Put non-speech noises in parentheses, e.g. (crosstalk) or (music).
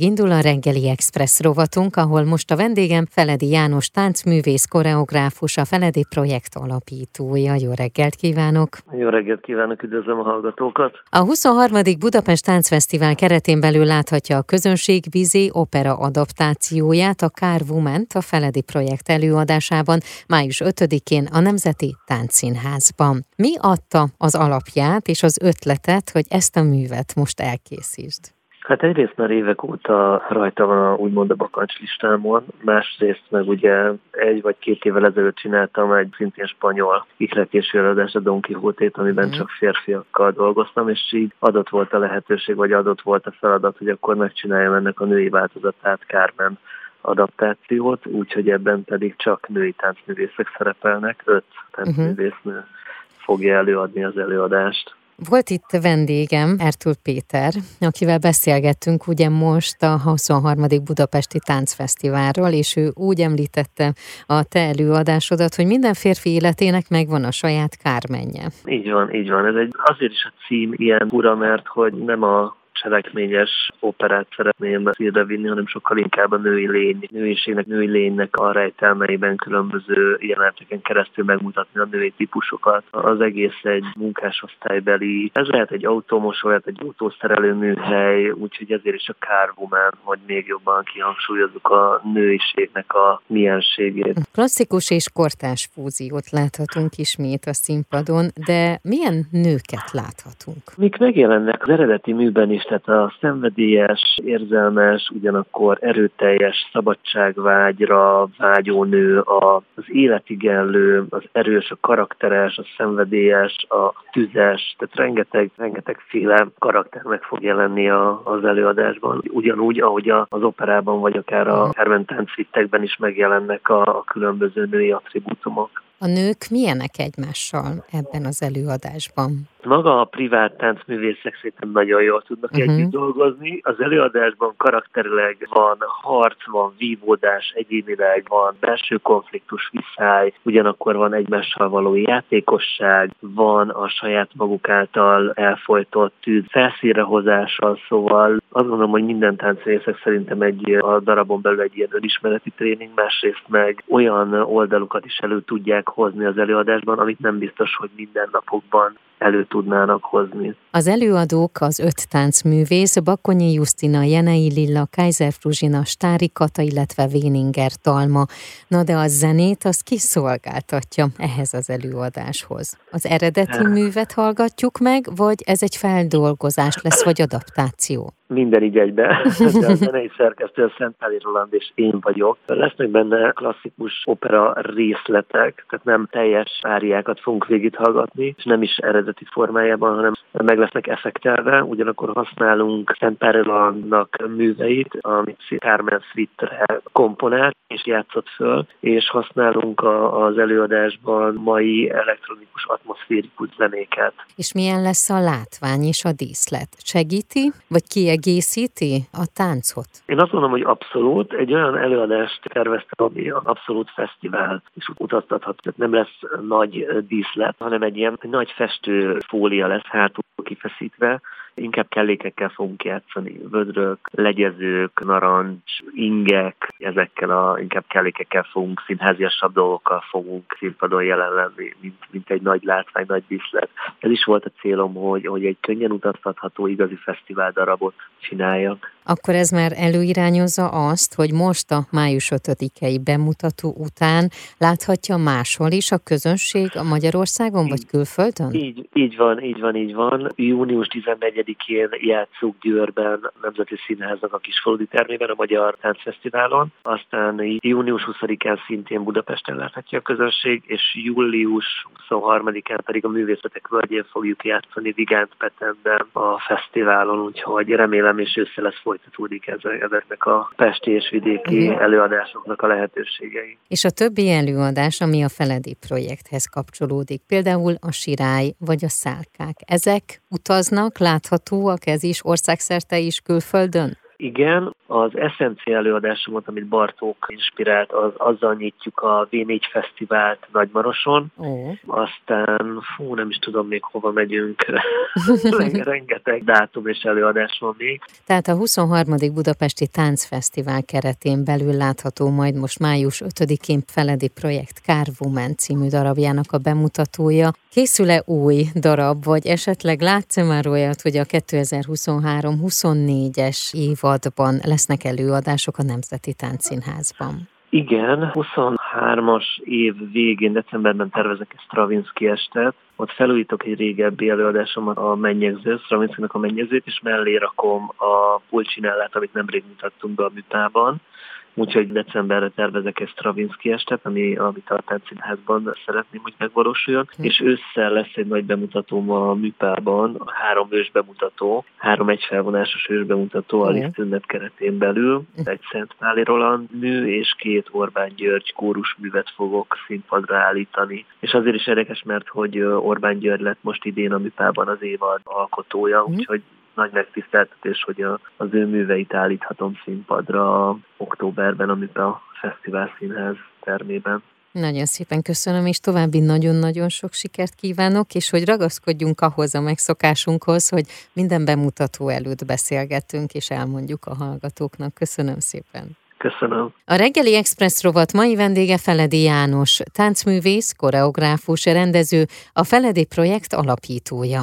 Indul a reggeli express rovatunk, ahol most a vendégem Feledi János táncművész, koreográfus, a Feledi projekt alapítója. Jó reggelt kívánok! Jó reggelt kívánok, üdvözlöm a hallgatókat! A 23. Budapest Táncfesztivál keretén belül láthatja a közönség vízi opera adaptációját, a Car woman a Feledi projekt előadásában május 5-én a Nemzeti Táncszínházban. Mi adta az alapját és az ötletet, hogy ezt a művet most elkészítsd? Hát egyrészt már évek óta rajta van a, úgymond a bakancs listámon, másrészt meg ugye egy vagy két évvel ezelőtt csináltam egy szintén spanyol ihletési előadás a Don Quixote-t, amiben mm. csak férfiakkal dolgoztam, és így adott volt a lehetőség, vagy adott volt a feladat, hogy akkor megcsináljam ennek a női változatát Carmen adaptációt, úgyhogy ebben pedig csak női táncművészek szerepelnek, öt táncművésznő uh-huh. fogja előadni az előadást. Volt itt vendégem, Ertül Péter, akivel beszélgettünk ugye most a 23. Budapesti Táncfesztiválról, és ő úgy említette a te előadásodat, hogy minden férfi életének megvan a saját kármenje. Így van, így van. Ez egy, azért is a cím ilyen ura, mert hogy nem a cselekményes operát szeretném szívre vinni, hanem sokkal inkább a női lény, nőiségnek, női lénynek a rejtelmeiben különböző jeleneteken keresztül megmutatni a női típusokat. Az egész egy munkásosztálybeli, ez lehet egy automosó, lehet egy autószerelő műhely, úgyhogy ezért is a Woman, hogy még jobban kihangsúlyozzuk a nőiségnek a mienségét. Klasszikus és kortás fúziót láthatunk ismét a színpadon, de milyen nőket láthatunk? Mik megjelennek az eredeti műben is, tehát a szenvedélyes, érzelmes, ugyanakkor erőteljes szabadságvágyra vágyó nő, az életigenlő, az erős, a karakteres, a szenvedélyes, a tüzes, tehát rengeteg, rengeteg féle karakter meg fog jelenni a, az előadásban. Ugyanúgy, ahogy az operában, vagy akár a Carmen Táncvittekben is megjelennek a, a különböző női attribútumok. A nők milyenek egymással ebben az előadásban? Maga a privát táncművészek szerintem nagyon jól tudnak uh-huh. együtt dolgozni. Az előadásban karakterileg van harc, van vívódás, egyénileg van belső konfliktus, viszály, ugyanakkor van egymással való játékosság, van a saját maguk által elfolytott tűz felszírehozással, szóval azt gondolom, hogy minden táncművészek szerintem egy a darabon belül egy ilyen önismereti tréning, másrészt meg olyan oldalukat is elő tudják hozni az előadásban, amit nem biztos, hogy minden napokban elő tudnának hozni. Az előadók az öt táncművész, Bakonyi Justina, Jenei Lilla, Kaiser Fruzsina, Stári Kata, illetve Véninger Talma. Na de a zenét az kiszolgáltatja ehhez az előadáshoz. Az eredeti művet hallgatjuk meg, vagy ez egy feldolgozás lesz, vagy adaptáció? Minden így egybe. (laughs) a zenei szerkesztő a Szentpáli Roland és én vagyok. Lesznek benne klasszikus opera részletek, tehát nem teljes áriákat fogunk végighallgatni, és nem is eredeti formájában, hanem meg lesznek effektelve, ugyanakkor használunk Szentpáli Rolandnak műveit, amit Carmen Swittre komponált és játszott föl, és használunk a, az előadásban mai elektronikus atmoszférikus zenéket. És milyen lesz a látvány és a díszlet? Segíti, vagy kiegészíti kiegészíti a táncot? Én azt mondom, hogy abszolút. Egy olyan előadást terveztem, ami abszolút fesztivál, és utaztathat. Tehát nem lesz nagy díszlet, hanem egy ilyen nagy festő fólia lesz hátul kifeszítve, inkább kellékekkel fogunk játszani, vödrök, legyezők, narancs, ingek, ezekkel a inkább kellékekkel fogunk, színháziasabb dolgokkal fogunk színpadon jelen lenni, mint, mint egy nagy látvány, nagy díszlet. Ez is volt a célom, hogy, hogy egy könnyen utaztatható igazi fesztivál darabot csináljak. Akkor ez már előirányozza azt, hogy most a május 5-i bemutató után láthatja máshol is a közönség a Magyarországon így, vagy külföldön? Így, így van, így van, így van. Június 14-én játszunk Győrben Nemzeti Színháznak a Kisfaludi termében a Magyar Táncfesztiválon. Aztán június 20-án szintén Budapesten láthatja a közönség, és július 23-án pedig a Művészetek Völgyén fogjuk játszani Vigánt Petenben a fesztiválon, úgyhogy remélem és össze lesz folytatódik ezeknek a pesti és vidéki előadásoknak a lehetőségei. És a többi előadás, ami a Feledi projekthez kapcsolódik, például a sirály vagy a szálkák, ezek utaznak, láthatóak ez is országszerte is külföldön? Igen, az eszenci előadásomat, amit Bartók inspirált, az, azzal nyitjuk a V4 Fesztivált Nagymaroson. Oh. Aztán, fú, nem is tudom még hova megyünk. (laughs) Rengeteg dátum és előadás van még. Tehát a 23. Budapesti Táncfesztivál keretén belül látható majd most május 5-én Feledi Projekt Car Woman című darabjának a bemutatója. Készül-e új darab, vagy esetleg látsz már olyat, hogy a 2023-24-es évadban lesznek előadások a Nemzeti Táncszínházban? Igen, 23-as év végén, decemberben tervezek egy Stravinsky estet. Ott felújítok egy régebbi előadásomat, a mennyegző, stravinsky a mennyegzőt, és mellé rakom a pulcsinellát, amit nemrég mutattunk be a műtában. Úgyhogy decemberre tervezek egy Stravinsky estet, ami, amit a Táncszínházban szeretném, hogy megvalósuljon. Hm. És ősszel lesz egy nagy bemutatóm a műpában, három ős bemutató, három egyfelvonásos ős bemutató a Liszt keretén belül, hm. egy Szent Páli Roland mű és két Orbán György kórus művet fogok színpadra állítani. És azért is érdekes, mert hogy Orbán György lett most idén a műpában az évad alkotója, hm. úgyhogy nagy megtiszteltetés, hogy a, az ő műveit állíthatom színpadra októberben, amit a Fesztivál Színház termében. Nagyon szépen köszönöm, és további nagyon-nagyon sok sikert kívánok, és hogy ragaszkodjunk ahhoz a megszokásunkhoz, hogy minden bemutató előtt beszélgetünk, és elmondjuk a hallgatóknak. Köszönöm szépen. Köszönöm. A reggeli Express rovat mai vendége Feledi János, táncművész, koreográfus, rendező, a Feledi projekt alapítója.